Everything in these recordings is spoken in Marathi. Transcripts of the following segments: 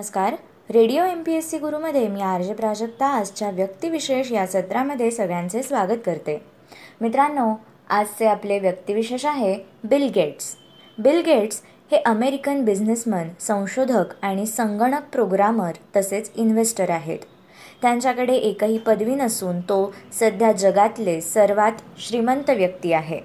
नमस्कार. Radio M P S C गुरुमध्ये मी आर जे प्राजक्ता आजच्या व्यक्तिविशेष या सत्रामध्ये सगळ्यांचे स्वागत करते. मित्रांनो आजचे आपले व्यक्तिविशेष आहे बिल गेट्स. बिल गेट्स हे अमेरिकन बिझनेसमन संशोधक आणि संगणक प्रोग्रामर तसेच इन्व्हेस्टर आहेत. त्यांच्याकडे एकही पदवी नसून तो सध्या जगातले सर्वात श्रीमंत व्यक्ती आहे.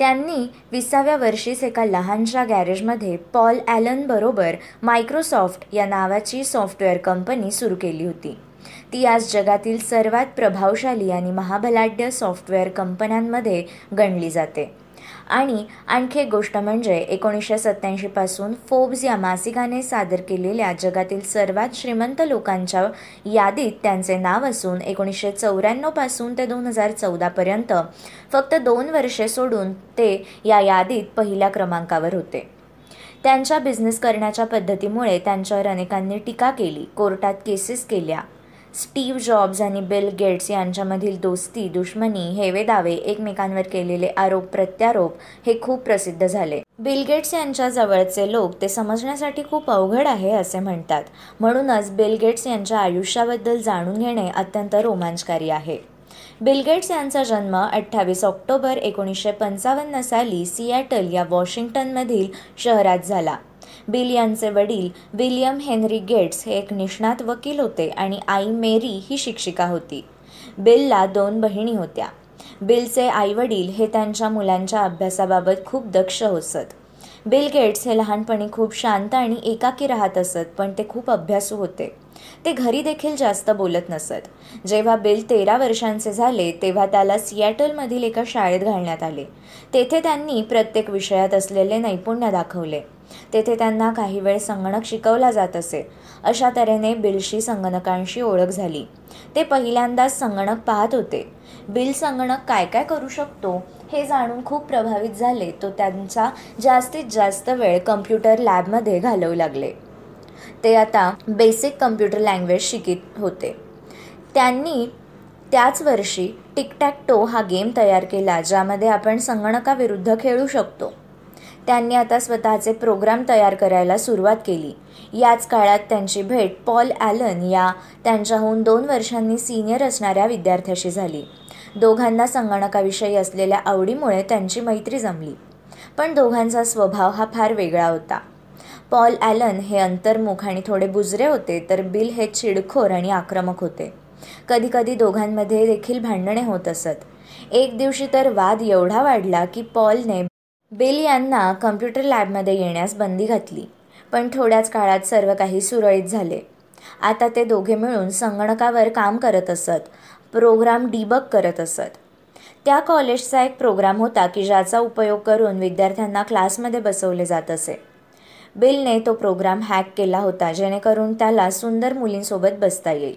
त्यांनी विसाव्या वर्षीच एका लहानशा गॅरेजमध्ये पॉल ॲलनबरोबर मायक्रोसॉफ्ट या नावाची सॉफ्टवेअर कंपनी सुरू केली होती. ती आज जगातील सर्वात प्रभावशाली आणि महाबलाढ्य सॉफ्टवेअर कंपन्यांमध्ये गणली जाते. आणि आणखी एक गोष्ट म्हणजे एकोणीसशे सत्त्याऐंशीपासून फोब्स या मासिकाने सादर केलेल्या जगातील सर्वात श्रीमंत लोकांच्या यादीत त्यांचे नाव असून एकोणीसशे चौऱ्याण्णवपासून ते दोन हजार चौदापर्यंत फक्त दोन वर्षे सोडून ते या यादीत पहिल्या क्रमांकावर होते. त्यांच्या बिझनेस करण्याच्या पद्धतीमुळे त्यांच्यावर अनेकांनी टीका केली कोर्टात केसेस केल्या. स्टीव्ह जॉब्स आणि बिल गेट्स यांच्यामधील दोस्ती दुश्मनी हेवे दावे एकमेकांवर केलेले आरोप प्रत्यारोप हे खूप प्रसिद्ध झाले. बिल गेट्स यांच्या जवळचे लोक ते समजण्यासाठी खूप अवघड आहे असे म्हणतात. म्हणूनच बिल गेट्स यांच्या आयुष्याबद्दल जाणून घेणे अत्यंत रोमांचकारी आहे. बिल गेट्स यांचा जन्म अठ्ठावीस ऑक्टोबर एकोणीसशे पंचावन्न साली सिॲटल या वॉशिंग्टनमधील शहरात झाला. बिल यांचे वडील विलियम हेनरी गेट्स हे एक निष्णात वकील होते आणि आई मेरी ही शिक्षिका होती. बिलला दोन बहिणी होत्या. बिलचे आईवडील हे त्यांच्या मुलांच्या अभ्यासाबाबत खूप दक्ष होसत बिल गेट्स हे लहानपणी खूप शांत आणि एकाकी राहत असत पण ते खूप अभ्यासू होते. ते घरी देखील जास्त बोलत नसत. जेव्हा बिल तेरा वर्षांचे झाले तेव्हा त्याला सिॲटलमधील एका शाळेत घालण्यात आले. तेथे त्यांनी प्रत्येक विषयात असलेले नैपुण्य दाखवले. तेथे त्यांना काही वेळ संगणक शिकवला जात असे. अशा तऱ्हेने बिलशी संगणकांशी ओळख झाली. ते पहिल्यांदाच संगणक पाहत होते. बिल संगणक काय काय करू शकतो हे जाणून खूप प्रभावित झाले तो त्यांचा जास्तीत जास्त वेळ कम्प्युटर लॅबमध्ये घालवू लागले. ते आता बेसिक कम्प्युटर लँग्वेज शिकित होते. त्यांनी त्याच वर्षी टिकटॅक्टो हा गेम तयार केला ज्यामध्ये आपण संगणकाविरुद्ध खेळू शकतो. त्यांनी आता स्वतःचे प्रोग्राम तयार करायला सुरुवात केली. याच काळात त्यांची भेट पॉल ॲलन या त्यांच्याहून दोन वर्षांनी सिनियर असणाऱ्या विद्यार्थ्याशी झाली. दोघांना संगणकाविषयी असलेल्या आवडीमुळे त्यांची मैत्री जमली. पण दोघांचा स्वभाव हा फार वेगळा होता. पॉल ॲलन हे अंतर्मुख आणि थोडे बुजरे होते तर बिल हे चिडखोर आणि आक्रमक होते. कधीकधी दोघांमध्ये देखील भांडणे होत असत. एक दिवशी तर वाद एवढा वाढला की पॉलने बिल यांना कम्प्युटर लॅबमध्ये येण्यास बंदी घातली पण थोड्याच काळात सर्व काही सुरळीत झाले. आता ते दोघे मिळून संगणकावर काम करत असत प्रोग्राम डिबक करत असत. त्या कॉलेजचा एक प्रोग्राम होता की ज्याचा उपयोग करून विद्यार्थ्यांना क्लासमध्ये बसवले जात असे. बिलने तो प्रोग्राम हॅक केला होता जेणेकरून त्याला सुंदर मुलींसोबत बसता येईल.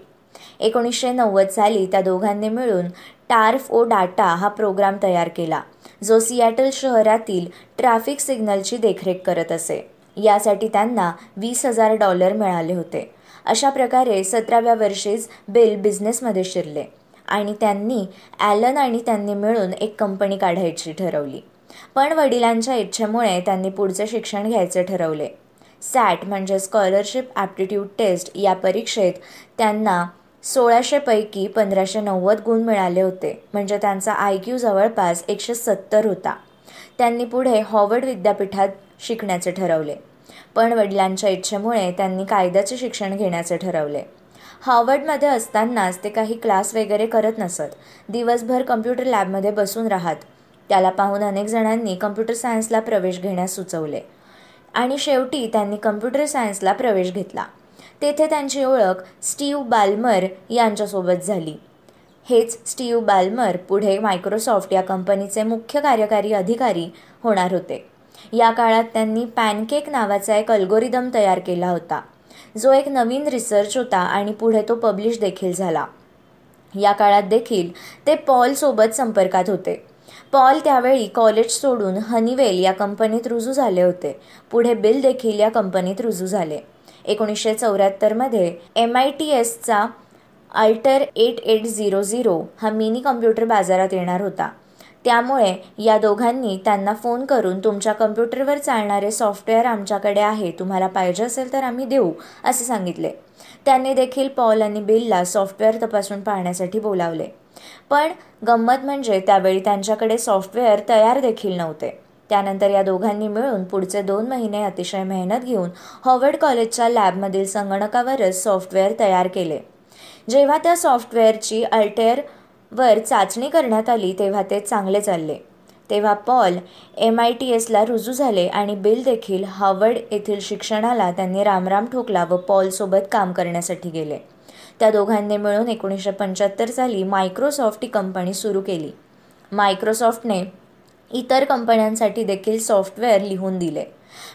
एकोणीसशे नव्वद साली त्या दोघांनी मिळून टार्फ ओ डाटा हा प्रोग्राम तयार केला जो सिॲटल शहरातील ट्रॅफिक सिग्नलची देखरेख करत असे. यासाठी त्यांना वीस हजार डॉलर मिळाले होते. अशा प्रकारे सतराव्या वर्षीच बिल बिझनेसमध्ये शिरले आणि त्यांनी ॲलन आणि त्यांनी मिळून एक कंपनी काढायची ठरवली. पण वडिलांच्या इच्छेमुळे त्यांनी पुढचे शिक्षण घ्यायचे ठरवले. सॅट म्हणजे स्कॉलरशिप ॲप्टिट्यूड टेस्ट या परीक्षेत त्यांना सोळाशेपैकी पंधराशे नव्वद गुण मिळाले होते. म्हणजे त्यांचा आय क्यू जवळपास एकशे सत्तर होता. त्यांनी पुढे हॉवर्ड विद्यापीठात शिकण्याचे ठरवले. पण वडिलांच्या इच्छेमुळे त्यांनी कायद्याचे शिक्षण घेण्याचे ठरवले. हॉवर्डमध्ये असतानाच ते काही क्लास वगैरे करत नसत. दिवसभर कम्प्युटर लॅबमध्ये बसून राहत. त्याला पाहून अनेक जणांनी कम्प्युटर सायन्सला प्रवेश घेण्यास सुचवले. आणि शेवटी त्यांनी कम्प्युटर सायन्सला प्रवेश घेतला. तेथे त्यांची ओळख स्टीव बाल्मर यांच्यासोबत झाली. हेच स्टीव बाल्मर पुढे मायक्रोसॉफ्ट या कंपनीचे मुख्य कार्यकारी अधिकारी होणार होते. या काळात त्यांनी पॅनकेक नावाचा एक अल्गोरिदम तयार केला होता. जो एक नवीन रिसर्च होता आणि पुढे तो पब्लिश देखील झाला. या काळात देखील ते पॉलसोबत संपर्कात होते. पॉल त्यावेळी कॉलेज सोडून हनीवेल या कंपनीत रुजू झाले होते. पुढे बिल देखील या कंपनीत रुजू झाले. एकोणीसशे चौऱ्याहत्तरमध्ये M I T एसचा Altair eight eight zero zero हा मिनी कम्प्युटर बाजारात येणार होता. त्यामुळे या दोघांनी त्यांना फोन करून तुमच्या कम्प्युटरवर चालणारे सॉफ्टवेअर आमच्याकडे आहे तुम्हाला पाहिजे असेल तर आम्ही देऊ असे सांगितले. त्यांनी देखील पॉल आणि बिलला सॉफ्टवेअर तपासून पाहण्यासाठी बोलावले. पण गंमत म्हणजे त्यावेळी त्यांच्याकडे सॉफ्टवेअर तयार देखील नव्हते. त्यानंतर या दोघांनी मिळून पुढचे दोन महिने अतिशय मेहनत घेऊन हॉवर्ड कॉलेजच्या लॅबमधील संगणकावरच सॉफ्टवेअर तयार केले. जेव्हा त्या सॉफ्टवेअरची अल्टेअरवर चाचणी करण्यात आली तेव्हा ते चांगले चालले. तेव्हा पॉल एम आय टी एसला रुजू झाले आणि बिल देखील हार्वर्ड येथील शिक्षणाला त्यांनी रामराम ठोकला व पॉलसोबत काम करण्यासाठी गेले. त्या दोघांनी मिळून एकोणीसशे पंच्याहत्तर साली मायक्रोसॉफ्ट ही कंपनी सुरू केली. मायक्रोसॉफ्टने इतर कंपन्यांसाठी देखील सॉफ्टवेअर लिहून दिले.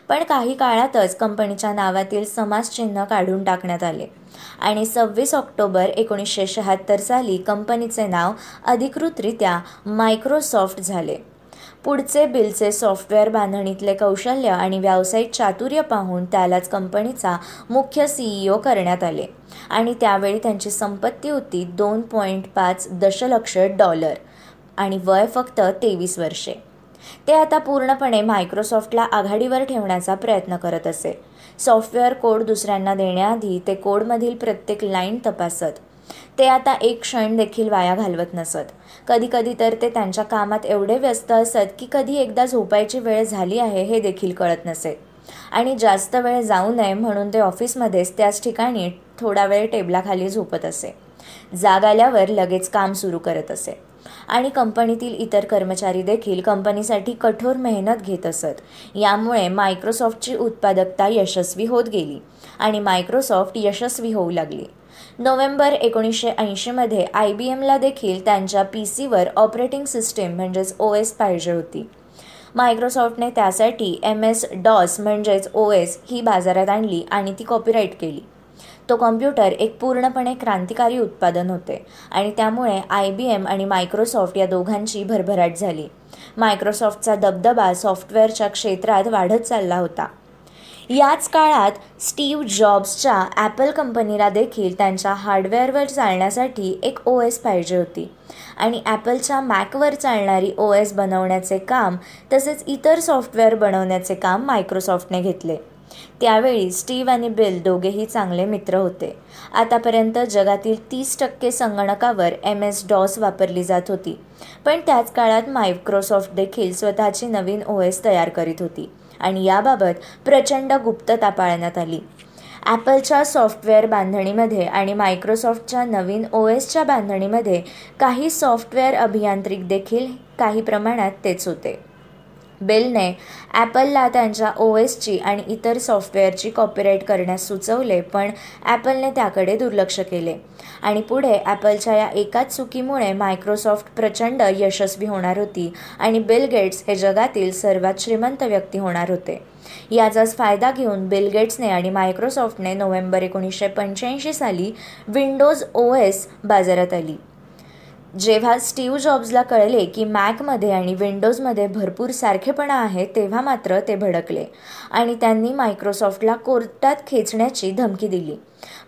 पण काही काळातच कंपनीच्या नावातील समाजचिन्ह काढून टाकण्यात आले. आणि सव्वीस ऑक्टोबर एकोणीसशे शहात्तर साली कंपनीचे नाव अधिकृतरित्या मायक्रोसॉफ्ट झाले. पुढचे बिलचे सॉफ्टवेअर बांधणीतले कौशल्य आणि व्यावसायिक चातुर्य पाहून त्यालाच कंपनीचा मुख्य सीईओ करण्यात आले. आणि त्यावेळी त्यांची संपत्ती होती दोन पॉईंट पाच दशलक्ष डॉलर. आणि वय फक्त तेवीस वर्षे. ते आता पूर्णपणे मायक्रोसॉफ्टला आघाडीवर ठेवण्याचा प्रयत्न करत असे. सॉफ्टवेअर कोड दुसऱ्यांना देण्याआधी ते कोडमधील प्रत्येक लाईन तपासत. ते आता एक क्षण देखील वाया घालवत नसत. कधीकधी तर ते त्यांच्या कामात एवढे व्यस्त असत की कधी एकदा झोपायची वेळ झाली आहे हे देखील कळत नसे. आणि जास्त वेळ जाऊ नये म्हणून ते ऑफिसमध्येच त्याच ठिकाणी थोडा वेळ टेबलाखाली झोपत असे. जाग आल्यावर लगेच काम सुरू करत असे. आणि कंपनीतील इतर कर्मचारी देखील कंपनीसाठी कठोर मेहनत घेत असत. यामुळे मायक्रोसॉफ्टची उत्पादकता यशस्वी होत गेली आणि मायक्रोसॉफ्ट यशस्वी होऊ लागली. नोव्हेंबर एकोणीसशे ऐंशीमध्ये आय बी एमला देखील त्यांच्या पी सीवर ऑपरेटिंग सिस्टीम म्हणजेच ओ एस पाहिजे होती. मायक्रोसॉफ्टने त्यासाठी एम एस डॉस म्हणजेच ओ एस ही बाजारात आणली आणि ती कॉपीराईट केली. तो कॉम्प्युटर एक पूर्णपणे क्रांतिकारी उत्पादन होते आणि त्यामुळे आय बी एम आणि मायक्रोसॉफ्ट या दोघांची भरभराट झाली. मायक्रोसॉफ्टचा दबदबा सॉफ्टवेअरच्या क्षेत्रात वाढत चालला होता. याच काळात स्टीव्ह जॉब्सच्या ॲपल कंपनीला देखील त्यांच्या हार्डवेअरवर चालण्यासाठी एक ओ एस पाहिजे होती आणि ॲपलच्या मॅकवर चालणारी ओ एस बनवण्याचे काम तसेच इतर सॉफ्टवेअर बनवण्याचे काम मायक्रोसॉफ्टने घेतले. त्यावेळी स्टीव्ह आणि बिल दोघेही चांगले मित्र होते. आतापर्यंत जगातील तीस टक्के संगणकावर एम एस डॉस वापरली जात होती. पण त्याच काळात मायक्रोसॉफ्ट देखील स्वतःची नवीन ओ एस तयार करीत होती आणि याबाबत प्रचंड गुप्तता पाळण्यात आली. ॲपलच्या सॉफ्टवेअर बांधणीमध्ये आणि मायक्रोसॉफ्टच्या नवीन ओ एसच्या बांधणीमध्ये काही सॉफ्टवेअर अभियांत्रिक देखील काही प्रमाणात तेच होते. बेलने ॲपलला त्यांच्या ओ एसची आणि इतर सॉफ्टवेअरची कॉपीराईट करण्यास सुचवले पण ॲपलने त्याकडे दुर्लक्ष केले. आणि पुढे ॲपलच्या या एकाच चुकीमुळे मायक्रोसॉफ्ट प्रचंड यशस्वी होणार होती आणि बिल गेट्स हे जगातील सर्वात श्रीमंत व्यक्ती होणार होते. याचाच फायदा घेऊन बिल गेट्सने आणि मायक्रोसॉफ्टने नोव्हेंबर एकोणीसशे पंच्याऐंशी साली विंडोज ओ एस बाजारात आली. जेव्हा स्टीव्ह जॉब्सला कळले की मॅकमध्ये आणि विंडोजमध्ये भरपूर सारखेपणा आहे तेव्हा मात्र ते भडकले आणि त्यांनी मायक्रोसॉफ्टला कोर्टात खेचण्याची धमकी दिली.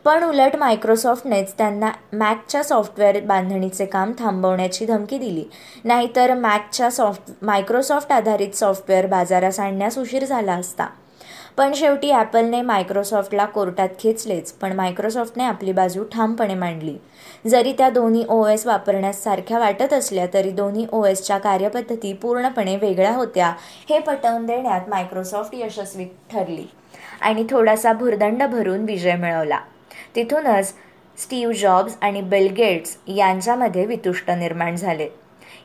पण उलट मायक्रोसॉफ्टनेच त्यांना मॅकच्या सॉफ्टवेअर बांधणीचे काम थांबवण्याची धमकी दिली. नाहीतर मॅकच्या सॉफ्ट मायक्रोसॉफ्ट आधारित सॉफ्टवेअर बाजारास आणण्यास उशीर झाला असता. पण शेवटी ॲपलने मायक्रोसॉफ्टला कोर्टात खेचलेच पण मायक्रोसॉफ्टने आपली बाजू ठामपणे मांडली. जरी त्या दोन्ही ओ एस वापरण्यास सारख्या वाटत असल्या तरी दोन्ही ओ एसच्या कार्यपद्धती पूर्णपणे वेगळ्या होत्या हे पटवून देण्यात मायक्रोसॉफ्ट यशस्वी ठरली. आणि थोडासा भुर्दंड भरून विजय मिळवला. तिथूनच स्टीव्ह जॉब्स आणि बिल गेट्स यांच्यामध्ये वितुष्ट निर्माण झाले.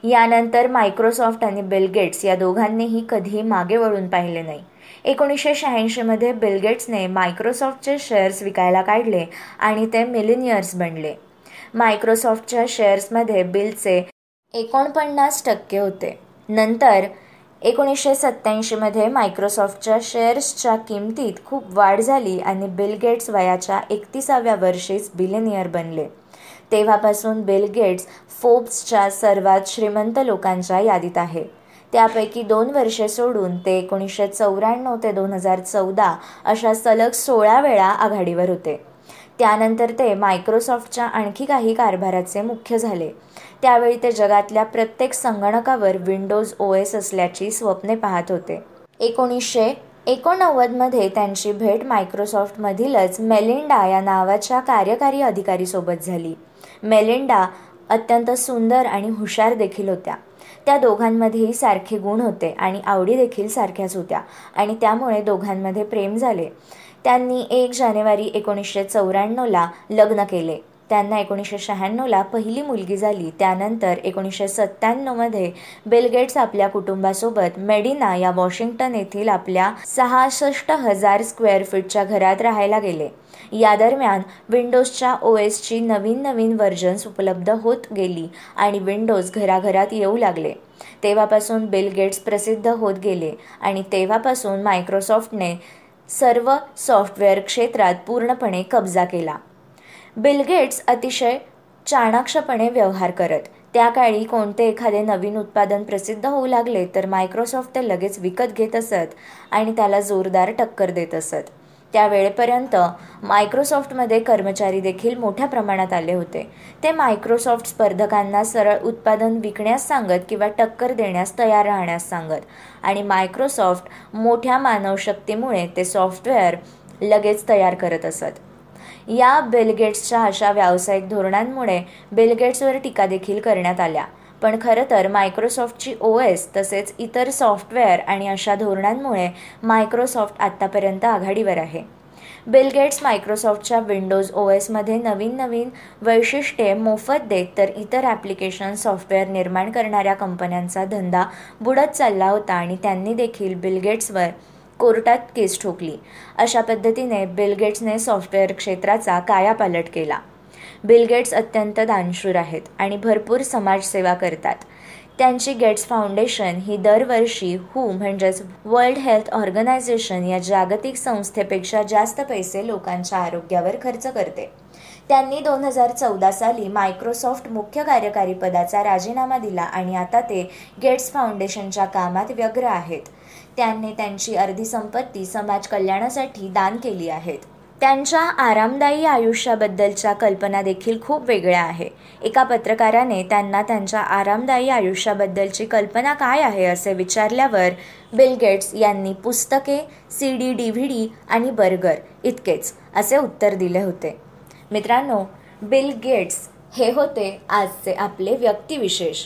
यानंतर मायक्रोसॉफ्ट आणि बिल गेट्स या दोघांनीही कधीही मागे वळून पाहिले नाही. एकोणीसशे शहाऐंशीमध्ये बिलगेट्सने मायक्रोसॉफ्टचे शेअर्स विकायला काढले आणि ते मिलिनियर्स बनले. मायक्रोसॉफ्टच्या शेअर्समध्ये बिलचे एकोणपन्नास टक्के होते. नंतर एकोणीसशे सत्त्याऐंशीमध्ये मायक्रोसॉफ्टच्या शेअर्सच्या किमतीत खूप वाढ झाली आणि बिल गेट्स वयाच्या एकतीसाव्या वर्षीच बिलिनियर बनले. तेव्हापासून बिल गेट्स फोब्सच्या सर्वात श्रीमंत लोकांच्या यादीत आहे. त्यापैकी दोन वर्षे सोडून ते एकोणीसशे चौऱ्याण्णव ते दोन हजार चौदा अशा सलग सोळा वेळा आघाडीवर होते. त्यानंतर ते मायक्रोसॉफ्टच्या आणखी काही कारभाराचे मुख्य झाले. त्यावेळी ते जगातल्या प्रत्येक संगणकावर विंडोज ओ एस असल्याची स्वप्ने पाहत होते. एकोणीसशे एकोणनव्वदमध्ये त्यांची भेट मायक्रोसॉफ्टमधीलच मेलिंडा या नावाच्या कार्यकारी अधिकारीसोबत झाली. मेलिंडा अत्यंत सुंदर आणि हुशार देखील होत्या. त्या दोघांमध्येही सारखे गुण होते आणि आवडी देखील सारख्याच होत्या. आणि त्यामुळे दोघांमध्ये प्रेम झाले. त्यांनी एक जानेवारी एकोणीसशे चौऱ्याण्णवला लग्न केले. त्यांना एकोणीसशे शहाण्णवला पहिली मुलगी झाली. त्यानंतर एकोणीसशे सत्त्याण्णवमध्ये बिल गेट्स आपल्या कुटुंबासोबत मेडिना या वॉशिंग्टन येथील आपल्या सहासष्ट हजार स्क्वेअर फीटच्या घरात राहायला गेले. या दरम्यान विंडोजच्या ओ एसची नवीन नवीन व्हर्जन्स उपलब्ध होत गेली आणि विंडोज घराघरात येऊ लागले. तेव्हापासून बिल गेट्स प्रसिद्ध होत गेले आणि तेव्हापासून मायक्रोसॉफ्टने सर्व सॉफ्टवेअर क्षेत्रात पूर्णपणे कब्जा केला. बिल गेट्स अतिशय चाणाक्षपणे व्यवहार करत. त्या काळी कोणते एखादे नवीन उत्पादन प्रसिद्ध होऊ लागले तर मायक्रोसॉफ्ट ते लगेच विकत घेत असत आणि त्याला जोरदार टक्कर देत असत. त्या वेळेपर्यंत मायक्रोसॉफ्टमध्ये कर्मचारी देखील मोठ्या प्रमाणात आले होते. ते मायक्रोसॉफ्ट स्पर्धकांना सरळ उत्पादन विकण्यास सांगत किंवा टक्कर देण्यास तयार राहण्यास सांगत आणि मायक्रोसॉफ्ट मोठ्या मानवशक्तीमुळे ते सॉफ्टवेअर लगेच तयार करत असत. या बेलगेट्सच्या अशा व्यावसायिक धोरणांमुळे बिलगेट्सवर टीका देखील करण्यात आल्या. पण खरं तर मायक्रोसॉफ्टची ओ एस तसेच इतर सॉफ्टवेअर आणि अशा धोरणांमुळे मायक्रोसॉफ्ट आत्तापर्यंत आघाडीवर आहे. बिल गेट्स मायक्रोसॉफ्टच्या विंडोज ओ एसमध्ये नवीन नवीन वैशिष्ट्ये मोफत देत तर इतर ॲप्लिकेशन सॉफ्टवेअर निर्माण करणाऱ्या कंपन्यांचा धंदा बुडत चालला होता आणि त्यांनी देखील बिल गेट्सवर कोर्टात केस ठोकली. अशा पद्धतीने बिल गेट्सने सॉफ्टवेअर क्षेत्राचा कायापालट केला. बिल गेट्स अत्यंत दानशूर आहेत आणि भरपूर समाजसेवा करतात. त्यांची गेट्स फाउंडेशन ही दरवर्षी हू म्हणजेच वर्ल्ड हेल्थ ऑर्गनायझेशन या जागतिक संस्थेपेक्षा जास्त पैसे लोकांच्या आरोग्यावर खर्च करते. त्यांनी दोन हजार चौदा साली मायक्रोसॉफ्ट मुख्य कार्यकारी पदाचा राजीनामा दिला आणि आता ते गेट्स फाउंडेशनच्या कामात व्यग्र आहेत. त्यांनी त्यांची अर्धी संपत्ती समाज कल्याणासाठी दान केली आहेत. त्यांच्या आरामदायी आयुष्याबद्दलच्या कल्पना देखील खूप वेगळ्या आहे. एका पत्रकाराने त्यांना त्यांच्या आरामदायी आयुष्याबद्दलची कल्पना काय आहे असे विचारल्यावर बिल गेट्स यांनी पुस्तके C D D V D आणि बर्गर इतकेच असे उत्तर दिले होते. मित्रांनो बिल गेट्स हे होते आजचे आपले व्यक्तिविशेष.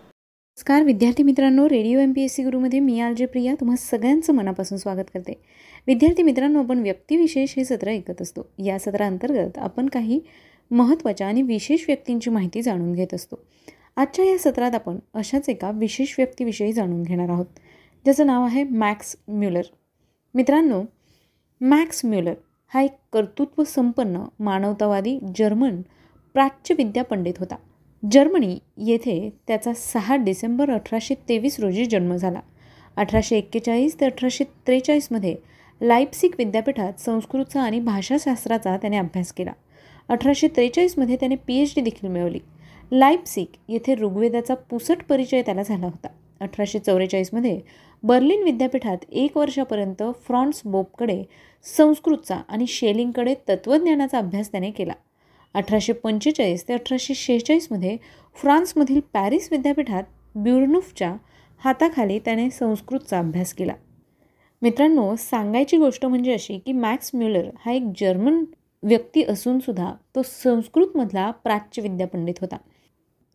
नमस्कार विद्यार्थी मित्रांनो. Radio M P S C गुरुमध्ये मी आर जे प्रिया. तुम्हा सगळ्यांचं मनापासून स्वागत करते. विद्यार्थी मित्रांनो आपण व्यक्तिविशेष हे सत्र ऐकत असतो. या सत्राअंतर्गत आपण काही महत्त्वाच्या आणि विशेष व्यक्तींची माहिती जाणून घेत असतो. आजच्या या सत्रात आपण अशाच एका विशेष व्यक्तीविषयी जाणून घेणार आहोत. ज्याचं नाव आहे मॅक्स म्युलर. मित्रांनो मॅक्स म्युलर हा एक कर्तृत्व संपन्न मानवतावादी जर्मन प्राच्य विद्या पंडित होता. जर्मनी येथे त्याचा सहा डिसेंबर अठराशे तेवीस रोजी जन्म झाला. अठराशे एक्केचाळीस ते अठराशे त्रेचाळीसमध्ये लाईप्सिक विद्यापीठात संस्कृतचा आणि भाषाशास्त्राचा त्याने अभ्यास केला. अठराशे त्रेचाळीसमध्ये त्याने पी एच डी देखील मिळवली. लाईप्सिक येथे ऋग्वेदाचा पुसट परिचय त्याला झाला होता. अठराशे चौवेचाळीसमध्ये बर्लिन विद्यापीठात एक वर्षापर्यंत फ्रॉन्स बोपकडे संस्कृतचा आणि शेलिंगकडे तत्त्वज्ञानाचा अभ्यास त्याने केला. अठराशे पंचेचाळीस ते अठराशे शेहेचाळीसमध्ये फ्रान्समधील पॅरिस विद्यापीठात ब्युर्नुफच्या हाताखाली त्याने संस्कृतचा अभ्यास केला. मित्रांनो सांगायची गोष्ट म्हणजे अशी की मॅक्स म्युलर हा एक जर्मन व्यक्ती असूनसुद्धा तो संस्कृतमधला प्राच्य विद्यापंडित होता.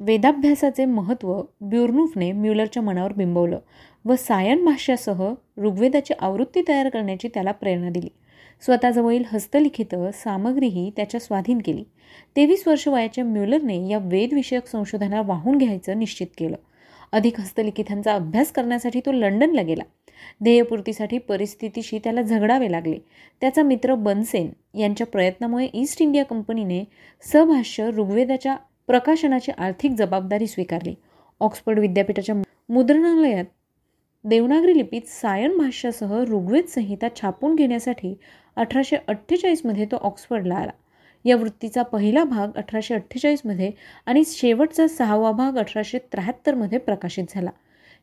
वेदाभ्यासाचे महत्त्व ब्युर्नुफने म्युलरच्या मनावर बिंबवलं व सायन भाष्यासह ऋग्वेदाची आवृत्ती तयार करण्याची त्याला प्रेरणा दिली. स्वतःजवळील हस्तलिखित सामग्रीही त्याच्या स्वाधीन केली. तेवीस वर्ष वयाच्या म्युलरने या वेदविषयक संशोधनाला वाहून घ्यायचं निश्चित केलं. अधिक हस्तलिखितांचा अभ्यास करण्यासाठी तो लंडनला गेला. ध्येयपूर्तीसाठी परिस्थितीशी त्याला झगडावे लागले. त्याचा मित्र बनसेन यांच्या प्रयत्नामुळे ईस्ट इंडिया कंपनीने सभाष्य ऋग्वेदाच्या प्रकाशनाची आर्थिक जबाबदारी स्वीकारली. ऑक्सफर्ड विद्यापीठाच्या मुद्रणालयात देवनागरी लिपीत सायन भाष्यासह ऋग्वेद संहिता छापून घेण्यासाठी अठराशे अठ्ठेचाळीसमध्ये तो ऑक्सफर्डला आला. या वृत्तीचा पहिला भाग अठराशे अठ्ठेचाळीसमध्ये आणि शेवटचा सहावा भाग अठराशे त्र्याहत्तरमध्ये प्रकाशित झाला.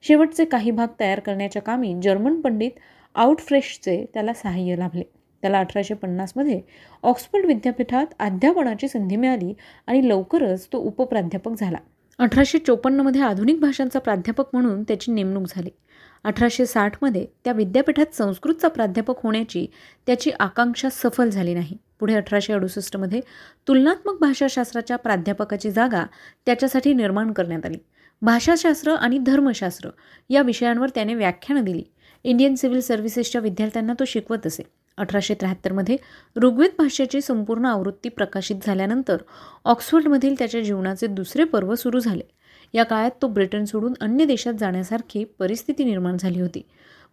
शेवटचे काही भाग तयार करण्याच्या कामी जर्मन पंडित आउटफ्रेशचे त्याला सहाय्य लाभले. त्याला अठराशे पन्नासमध्ये ऑक्सफर्ड विद्यापीठात अध्यापनाची संधी मिळाली आणि लवकरच तो उपप्राध्यापक झाला. अठराशे चोपन्नमध्ये आधुनिक भाषांचा प्राध्यापक म्हणून त्याची नेमणूक झाली. अठराशे साठमध्ये त्या विद्यापीठात संस्कृतचा प्राध्यापक होण्याची त्याची आकांक्षा सफल झाली नाही. पुढे अठराशे अडुसष्टमध्ये तुलनात्मक भाषाशास्त्राच्या प्राध्यापकाची जागा त्याच्यासाठी निर्माण करण्यात आली. भाषाशास्त्र आणि धर्मशास्त्र या विषयांवर त्याने व्याख्यानं दिली. इंडियन सिव्हिल सर्व्हिसेसच्या विद्यार्थ्यांना तो शिकवत असे. अठराशे त्र्याहत्तरमध्ये ऋग्वेद भाषेची संपूर्ण आवृत्ती प्रकाशित झाल्यानंतर ऑक्सफर्डमधील त्याच्या जीवनाचे दुसरे पर्व सुरू झाले. या काळात तो ब्रिटन सोडून अन्य देशात जाण्यासारखी परिस्थिती निर्माण झाली होती.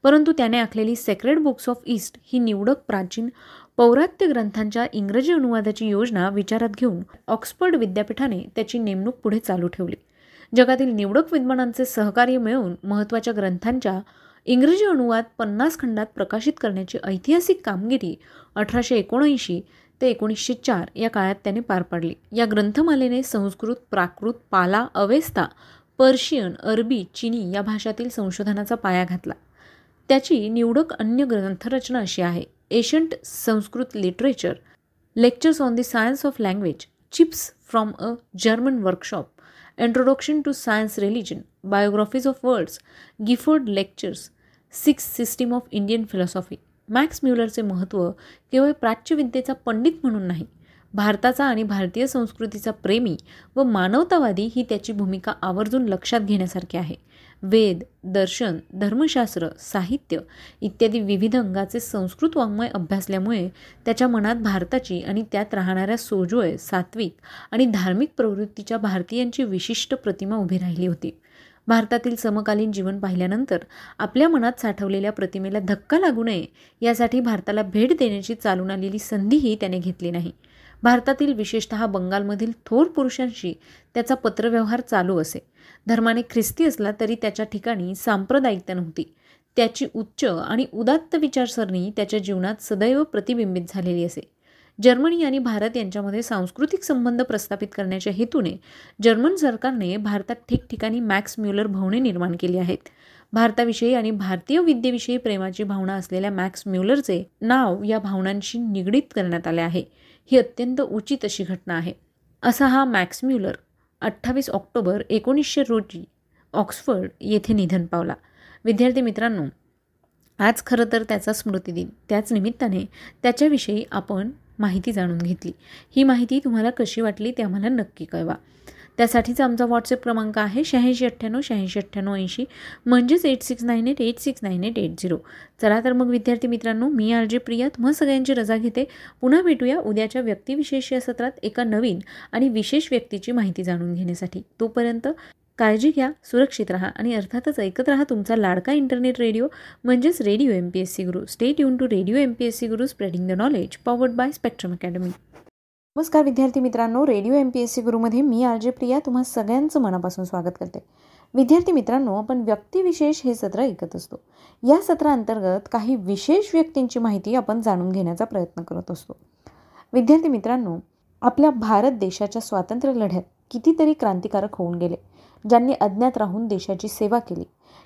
परंतु त्याने आखलेली सेक्रेड बुक्स ऑफ ईस्ट ही निवडक प्राचीन पौरात्य ग्रंथांच्या इंग्रजी अनुवादाची योजना विचारात घेऊन ऑक्सफर्ड विद्यापीठाने त्याची नेमणूक पुढे चालू ठेवली. जगातील निवडक विद्वानांचे सहकार्य मिळवून महत्त्वाच्या ग्रंथांच्या इंग्रजी अनुवाद पन्नास खंडात प्रकाशित करण्याची ऐतिहासिक कामगिरी अठराशे एकोणऐंशी ते एकोणीसशे चार या काळात त्याने पार पाडले. या ग्रंथमालेने संस्कृत प्राकृत पाला अवेस्ता पर्शियन अरबी चिनी या भाषातील संशोधनाचा पाया घातला. त्याची निवडक अन्य ग्रंथरचना अशी आहे. Ancient Sanskrit literature lectures on the science of language chips from a German workshop introduction to science religion biographies of words Gifford lectures six system of Indian philosophy Max म्युलरचे महत्त्व केवळ प्राच्यविद्येचा पंडित म्हणून नाही भारताचा आणि भारतीय संस्कृतीचा प्रेमी व मानवतावादी ही त्याची भूमिका आवर्जून लक्षात घेण्यासारखी आहे. वेद दर्शन धर्मशास्त्र साहित्य इत्यादी विविध अंगाचे संस्कृत वाङ्मय अभ्यासल्यामुळे त्याच्या मनात भारताची आणि त्यात राहणाऱ्या सोजोय सात्विक आणि धार्मिक प्रवृत्तीच्या भारतीयांची विशिष्ट प्रतिमा उभी राहिली होती. भारतातील समकालीन जीवन पाहिल्यानंतर आपल्या मनात साठवलेल्या प्रतिमेला धक्का लागू नये यासाठी भारताला भेट देण्याची चालून आलेली संधीही त्याने घेतली नाही. भारतातील विशेषत बंगालमधील थोर पुरुषांशी त्याचा पत्रव्यवहार चालू असे. धर्माने ख्रिस्ती असला तरी त्याच्या ठिकाणी सांप्रदायिकता नव्हती. त्याची उच्च आणि उदात्त विचारसरणी त्याच्या जीवनात सदैव प्रतिबिंबित झालेली असे. जर्मनी आणि भारत यांच्यामध्ये सांस्कृतिक संबंध प्रस्थापित करण्याच्या हेतूने जर्मन सरकारने भारतात ठिकठिकाणी मॅक्स म्युलर भवने निर्माण केली आहेत. भारताविषयी आणि भारतीय विद्येविषयी प्रेमाची भावना असलेल्या मॅक्स म्युलरचे नाव या भावनांशी निगडीत करण्यात आले आहे. ही अत्यंत उचित अशी घटना आहे. असा हा मॅक्स म्युलर अठ्ठावीस ऑक्टोबर एकोणीसशे रोजी ऑक्सफर्ड येथे निधन पावला. विद्यार्थी मित्रांनो आज खरं तर त्याचा स्मृतिदिन. त्याच निमित्ताने त्याच्याविषयी आपण माहिती जाणून घेतली. ही माहिती तुम्हाला कशी वाटली ते आम्हाला नक्की कळवा. त्यासाठीचा आमचा व्हॉट्सअप क्रमांक आहे शहाऐंशी अठ्ठ्याण्णव शहाऐंशी अठ्ठ्याण्णव ऐंशी. म्हणजेच eight six nine eight eight six nine eight eight zero चला तर मग विद्यार्थी मित्रांनो मी आर जे प्रिया तुम्हा सगळ्यांची रजा घेते. पुन्हा भेटूया उद्याच्या व्यक्तिविशेष या सत्रात एका नवीन आणि विशेष व्यक्तीची माहिती जाणून घेण्यासाठी. तोपर्यंत काळजी घ्या सुरक्षित राहा आणि अर्थातच ऐकत राहा तुमचा लाडका इंटरनेट रेडिओ म्हणजेच radio M P S C Guru. Stay युन to radio M P S C Guru spreading the knowledge powered by Spectrum Academy नमस्कार विद्यार्थी मित्रांनो radio M P S C गुरुमध्ये मी आर जे प्रिया तुम्हा सगळ्यांचं मनापासून स्वागत करते. विद्यार्थी मित्रांनो आपण व्यक्तिविशेष हे सत्र ऐकत असतो. या सत्राअंतर्गत काही विशेष व्यक्तींची माहिती आपण जाणून घेण्याचा प्रयत्न करत असतो. विद्यार्थी मित्रांनो आपल्या भारत देशाच्या स्वातंत्र्य लढ्यात कितीतरी क्रांतिकारक होऊन गेले. ज्यांनी अज्ञात राहून देशाची सेवा केली.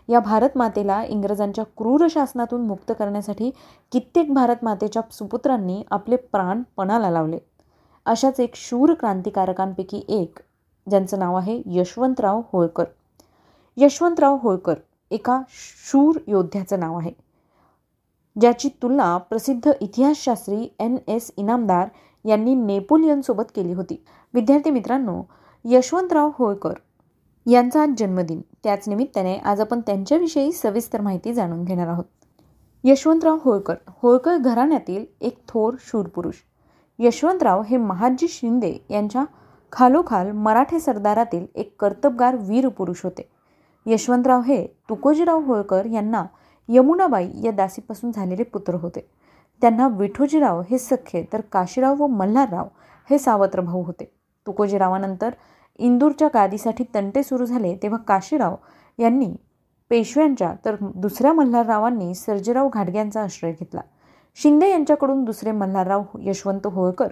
या भारत मातेला इंग्रजांच्या क्रूर शासनातून मुक्त करण्यासाठी कित्येक भारत मातेच्या सुपुत्रांनी आपले प्राण पणाला लावले. अशाच एक शूर क्रांतिकारकांपैकी एक ज्यांचं नाव आहे यशवंतराव होळकर. यशवंतराव होळकर एका शूर योद्ध्याचं नाव आहे. ज्याची तुलना प्रसिद्ध इतिहासशास्त्री एन एस इनामदार यांनी नेपोलियनसोबत केली होती. विद्यार्थी मित्रांनो यशवंतराव होळकर यांचा आज जन्मदिन. त्याच निमित्ताने आज आपण त्यांच्याविषयी सविस्तर माहिती जाणून घेणार आहोत. यशवंतराव होळकर. होळकर घराण्यातील एक थोर शूरपुरुष यशवंतराव हे महाजी शिंदे यांच्या खालोखाल मराठे सरदारातील एक कर्तबगार वीर पुरुष होते. यशवंतराव हे तुकोजीराव होळकर यांना यमुनाबाई या दासीपासून झालेले पुत्र होते. त्यांना विठोजीराव हे सख्खे तर काशीराव व मल्हारराव हे सावत्र भाऊ होते. तुकोजीरावानंतर इंदूरच्या गादीसाठी तंटे सुरू झाले तेव्हा काशीराव यांनी पेशव्यांच्या तर दुसऱ्या मल्हाररावांनी सर्जेराव घाटग्यांचा आश्रय घेतला. शिंदे यांच्याकडून दुसरे मल्हारराव यशवंत होळकर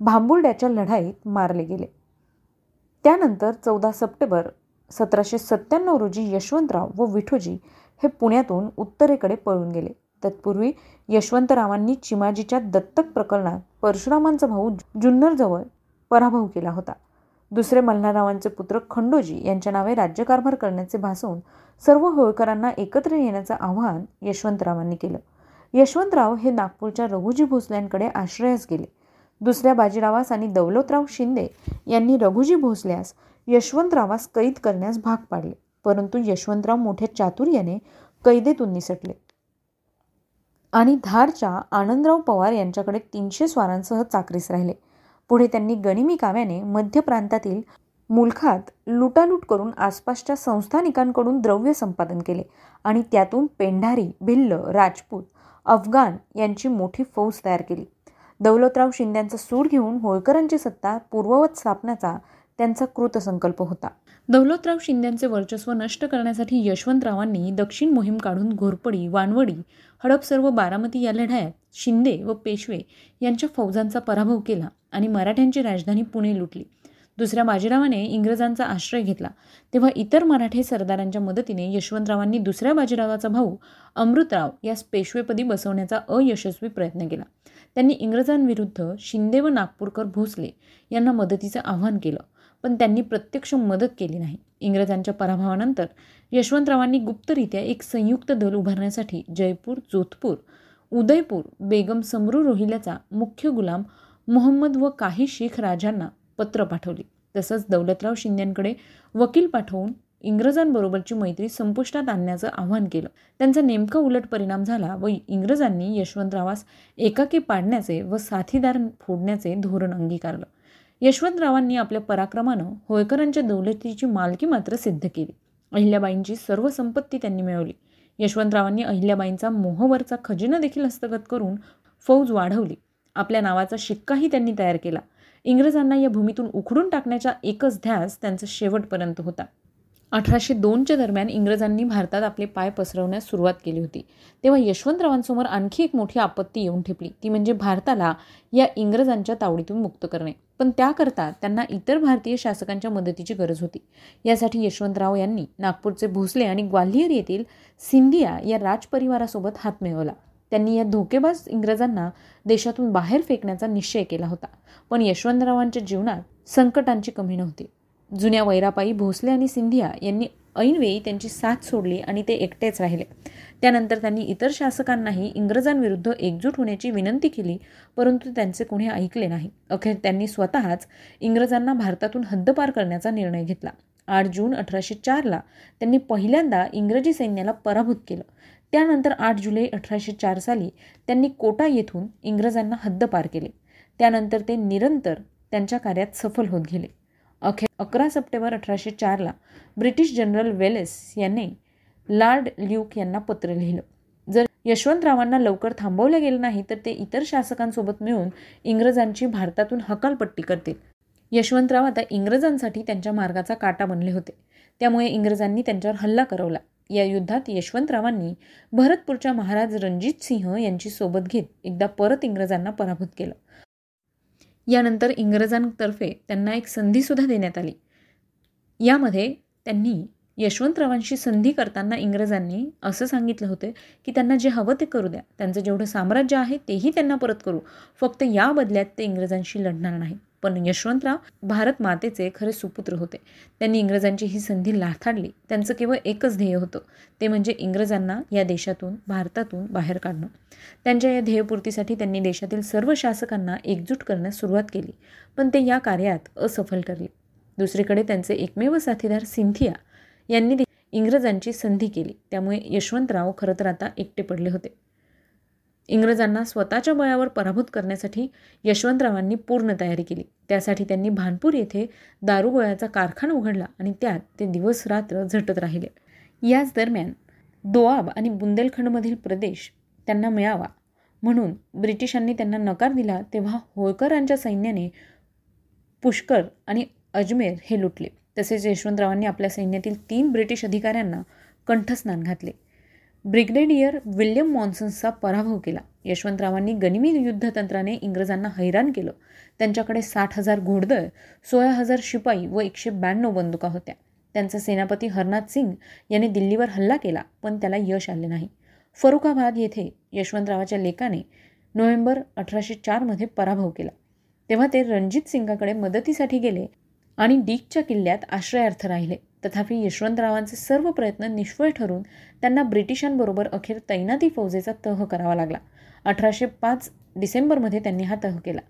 भांबुर्ड्याच्या लढाईत मारले गेले. त्यानंतर चौदा सप्टेंबर सतराशे सत्त्याण्णव रोजी यशवंतराव व विठोजी हे पुण्यातून उत्तरेकडे पळून गेले. तत्पूर्वी यशवंतरावांनी चिमाजीच्या दत्तक प्रकरणात परशुरामांचा भाऊ जुन्नरजवळ पराभव केला होता. दुसरे मल्हाररावांचे पुत्र खंडोजी यांच्या नावे राज्यकारभार करण्याचे भासून सर्व होळकरांना एकत्र येण्याचं आवाहन यशवंतरावांनी केलं. यशवंतराव हे नागपूरच्या रघुजी भोसल्यांकडे आश्रयास गेले. दुसऱ्या बाजीरावास आणि दौलतराव शिंदे यांनी रघुजी भोसल्यास यशवंतरावास कैद करण्यास भाग पाडले. परंतु यशवंतराव मोठ्या चातुर्याने कैदेतून निसटले. आणि धारच्या आनंदराव पवार यांच्याकडे तीनशे स्वारांसह चाकरीस राहिले. पुढे त्यांनी गनिमी काव्याने मध्य प्रांतातील मुलखात लुटालूट करून आसपासच्या संस्थानिकांकडून द्रव्य संपादन केले आणि त्यातून पेंढारी भिल्ल राजपूत अफगाण यांची मोठी फौज तयार केली. दौलतराव शिंद्यांचा सूड घेऊन होळकरांची सत्ता पूर्ववत स्थापण्याचा त्यांचा कृतसंकल्प होता. दौलतराव शिंद्यांचे वर्चस्व नष्ट करण्यासाठी यशवंतरावांनी दक्षिण मोहीम काढून घोरपडी वानवडी हडपसर व बारामती या लढायात शिंदे व पेशवे यांच्या फौजांचा पराभव केला आणि मराठ्यांची राजधानी पुणे लुटली. दुसऱ्या बाजीरावाने इंग्रजांचा आश्रय घेतला. तेव्हा इतर मराठे सरदारांच्या मदतीने यशवंतरावांनी दुसऱ्या बाजीरावाचा भाऊ अमृतराव यास पेशवेपदी बसवण्याचा अयशस्वी प्रयत्न केला. त्यांनी इंग्रजांविरुद्ध शिंदे व नागपूरकर भोसले यांना मदतीचं आव्हान केलं. पण त्यांनी प्रत्यक्ष मदत केली नाही. इंग्रजांच्या पराभवानंतर यशवंतरावांनी गुप्तरित्या एक संयुक्त दल उभारण्यासाठी जयपूर जोधपूर उदयपूर बेगम समरू रोहिल्याचा मुख्य गुलाम मोहम्मद व काही शीख राजांना पत्र पाठवली. तसंच दौलतराव शिंद्यांकडे वकील पाठवून इंग्रजांबरोबरची मैत्री संपुष्टात आणण्याचं आवाहन केलं. त्यांचा नेमका उलट परिणाम झाला व इंग्रजांनी यशवंतरावास एकाकी पाडण्याचे व साथीदार फोडण्याचे धोरण अंगीकारलं. यशवंतरावांनी आपल्या पराक्रमानं होळकरांच्या दौलतीची मालकी मात्र सिद्ध केली. अहिल्याबाईंची सर्व संपत्ती त्यांनी मिळवली. यशवंतरावांनी अहिल्याबाईंचा मोहवरचा खजिना देखील हस्तगत करून फौज वाढवली. आपल्या नावाचा शिक्काही त्यांनी तयार केला. इंग्रजांना या भूमीतून उखडून टाकण्याचा एकच ध्यास त्यांचा शेवटपर्यंत होता. अठराशे दोनच्या दरम्यान इंग्रजांनी भारतात आपले पाय पसरवण्यास सुरुवात केली होती. तेव्हा यशवंतरावांसमोर आणखी एक मोठी आपत्ती येऊन ठेपली. ती म्हणजे भारताला या इंग्रजांच्या तावडीतून मुक्त करणे. पण त्याकरता त्यांना इतर भारतीय शासकांच्या मदतीची गरज होती. यासाठी यशवंतराव यांनी नागपूरचे भोसले आणि ग्वाल्हेर येथील सिंधिया या राजपरिवारासोबत हात मिळवला. त्यांनी या धोकेबाज इंग्रजांना देशातून बाहेर फेकण्याचा निश्चय केला होता. पण यशवंतरावांच्या जीवनात संकटांची कमी नव्हती. जुन्या वैरापाई भोसले आणि सिंधिया यांनी ऐनवेळी त्यांची साथ सोडली आणि ते एकटेच राहिले. त्यानंतर त्यांनी इतर शासकांनाही इंग्रजांविरुद्ध एकजूट होण्याची विनंती केली परंतु त्यांचे कोणी ऐकले नाही. अखेर त्यांनी स्वतःच इंग्रजांना भारतातून हद्दपार करण्याचा निर्णय घेतला. आठ जून अठराशे चारला त्यांनी पहिल्यांदा इंग्रजी सैन्याला पराभूत केलं. त्यानंतर आठ जुलै अठराशे चार साली त्यांनी कोटा येथून इंग्रजांना हद्दपार केले. त्यानंतर ते निरंतर त्यांच्या कार्यात सफल होत गेले. अखेर अकरा सप्टेंबर अठराशे चारला ब्रिटिश जनरल वेलेस यांनी लॉर्ड ल्यूक यांना पत्र लिहिलं. जर यशवंतरावांना लवकर थांबवलं गेलं नाही तर ते इतर शासकांसोबत मिळून इंग्रजांची भारतातून हकालपट्टी करतील. यशवंतराव आता इंग्रजांसाठी त्यांच्या मार्गाचा काटा बनले होते. त्यामुळे इंग्रजांनी त्यांच्यावर हल्ला करवला. या युद्धात यशवंतरावांनी भरतपूरच्या महाराज रणजित सिंह यांची सोबत घेत एकदा परत इंग्रजांना पराभूत केलं. यानंतर इंग्रजांतर्फे त्यांना एक संधीसुद्धा देण्यात आली. यामध्ये त्यांनी यशवंतरावांशी संधी करताना इंग्रजांनी असं सांगितलं होतं की त्यांना जे हवं ते करू द्या. त्यांचं जेवढं साम्राज्य आहे तेही त्यांना परत करू. फक्त या बदल्यात ते इंग्रजांशी लढणार नाही पण यशवंतराव भारत मातेचे खरे सुपुत्र होते. त्यांनी इंग्रजांची ही संधी लाथाडली. त्यांचं केवळ एकच ध्येय होतं. ते म्हणजे इंग्रजांना या देशातून भारतातून बाहेर काढणं. त्यांच्या या ध्येयपूर्तीसाठी त्यांनी देशातील सर्व शासकांना एकजूट करण्यास सुरुवात केली. पण ते या कार्यात असफल ठरले. दुसरीकडे त्यांचे एकमेव साथीदार सिंथिया यांनी इंग्रजांची संधी केली. त्यामुळे यशवंतराव खरं तर आता एकटे पडले होते. इंग्रजांना स्वतःच्या बळावर पराभूत करण्यासाठी यशवंतरावांनी पूर्ण तयारी केली. त्यासाठी त्यांनी भानपूर येथे दारुगोळ्याचा कारखाना उघडला आणि त्यात ते दिवस रात्र झटत राहिले. याच दरम्यान दोआब आणि बुंदेलखंडमधील प्रदेश त्यांना मिळावा म्हणून ब्रिटिशांनी त्यांना नकार दिला तेव्हा होळकरांच्या सैन्याने पुष्कर आणि अजमेर हे लुटले. तसेच यशवंतरावांनी आपल्या सैन्यातील तीन ब्रिटिश अधिकाऱ्यांना कंठस्नान घातले. ब्रिगेडियर विल्यम मॉन्सन्सचा पराभव केला. यशवंतरावांनी गनिमी युद्धतंत्राने इंग्रजांना हैराण केलं. त्यांच्याकडे साठ हजार घोडदळ सोळा हजार शिपाई व एकशे ब्याण्णव बंदुका होत्या. त्यांचा सेनापती हरनाथ सिंग यांनी दिल्लीवर हल्ला केला पण त्याला यश आले नाही. फरुखाबाद येथे यशवंतरावाच्या लेकाने नोव्हेंबर अठराशे चारमध्ये पराभव केला. तेव्हा ते रणजित सिंगाकडे मदतीसाठी गेले आणि डीकच्या किल्ल्यात आश्रयार्थ राहिले. तथापि यशवंतरावांचे सर्व प्रयत्न निष्फळ ठरून त्यांना ब्रिटिशांबरोबर अखेर तैनाती फौजेचा तह करावा लागला. अठराशे पाच डिसेंबरमध्ये त्यांनी हा तह केला.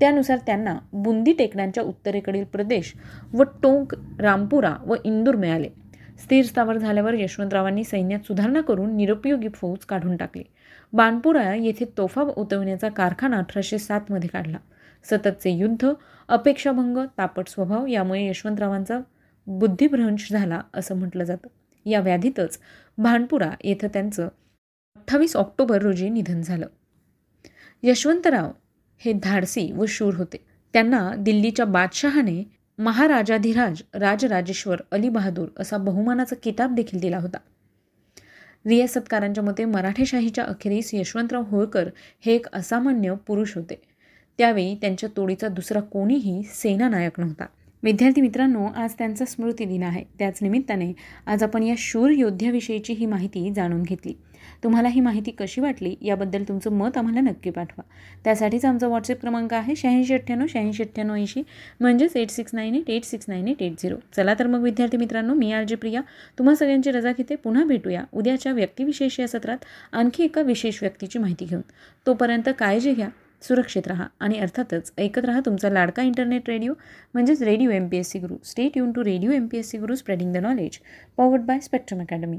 त्यानुसार त्यांना बुंदी टेकड्यांच्या उत्तरेकडील प्रदेश व टोंक रामपुरा व इंदूर मिळाले. स्थिर स्थावर झाल्यावर यशवंतरावांनी सैन्यात सुधारणा करून निरुपयोगी फौज काढून टाकली. बानपुरा येथे तोफा उतरवण्याचा कारखाना अठराशे सातमध्ये काढला. सततचे युद्ध अपेक्षाभंग तापट स्वभाव यामुळे यशवंतरावांचा बुद्धिभ्रंश झाला असं म्हटलं जातं. या व्याधीतच भानपुरा येथं त्यांचं अठ्ठावीस ऑक्टोबर रोजी निधन झालं. यशवंतराव हे धाडसी व शूर होते. त्यांना दिल्लीच्या बादशहाने महाराजाधिराज राजराजेश्वर अली बहादूर असा बहुमानाचा किताब देखील दिला होता. रियासतकारांच्या मते मराठेशाहीच्या अखेरीस यशवंतराव होळकर हे एक असामान्य पुरुष होते. त्यावेळी त्यांच्या तोडीचा दुसरा कोणीही सेनानायक नव्हता. विद्यार्थी मित्रांनो आज त्यांचा स्मृती दिन आहे. त्याच निमित्ताने आज आपण या शूर योद्ध्याविषयीची ही माहिती जाणून घेतली. तुम्हाला ही माहिती कशी वाटली याबद्दल तुमचं मत आम्हाला नक्की पाठवा. त्यासाठीच आमचा व्हॉट्सअप क्रमांक आहे शहाऐंशी अठ्ठ्याण्णव शहाऐंशी अठ्ठ्याण्णव ऐंशी म्हणजेच eight six nine eight eight six nine eight eight zero चला तर मग विद्यार्थी मित्रांनो मी आर जे प्रिया. तुम्हा सगळ्यांची रजा घेते. पुन्हा भेटूया उद्याच्या व्यक्तिविशेष या सत्रात आणखी एका विशेष व्यक्तीची माहिती घेऊन. तोपर्यंत काळजी घ्या. सुरक्षित राहा. आणि अर्थातच ऐकत राहा तुमचा लाडका इंटरनेट रेडिओ म्हणजेच radio M P S C Guru stay युन to radio M P S C Guru spreading the knowledge powered by Spectrum Academy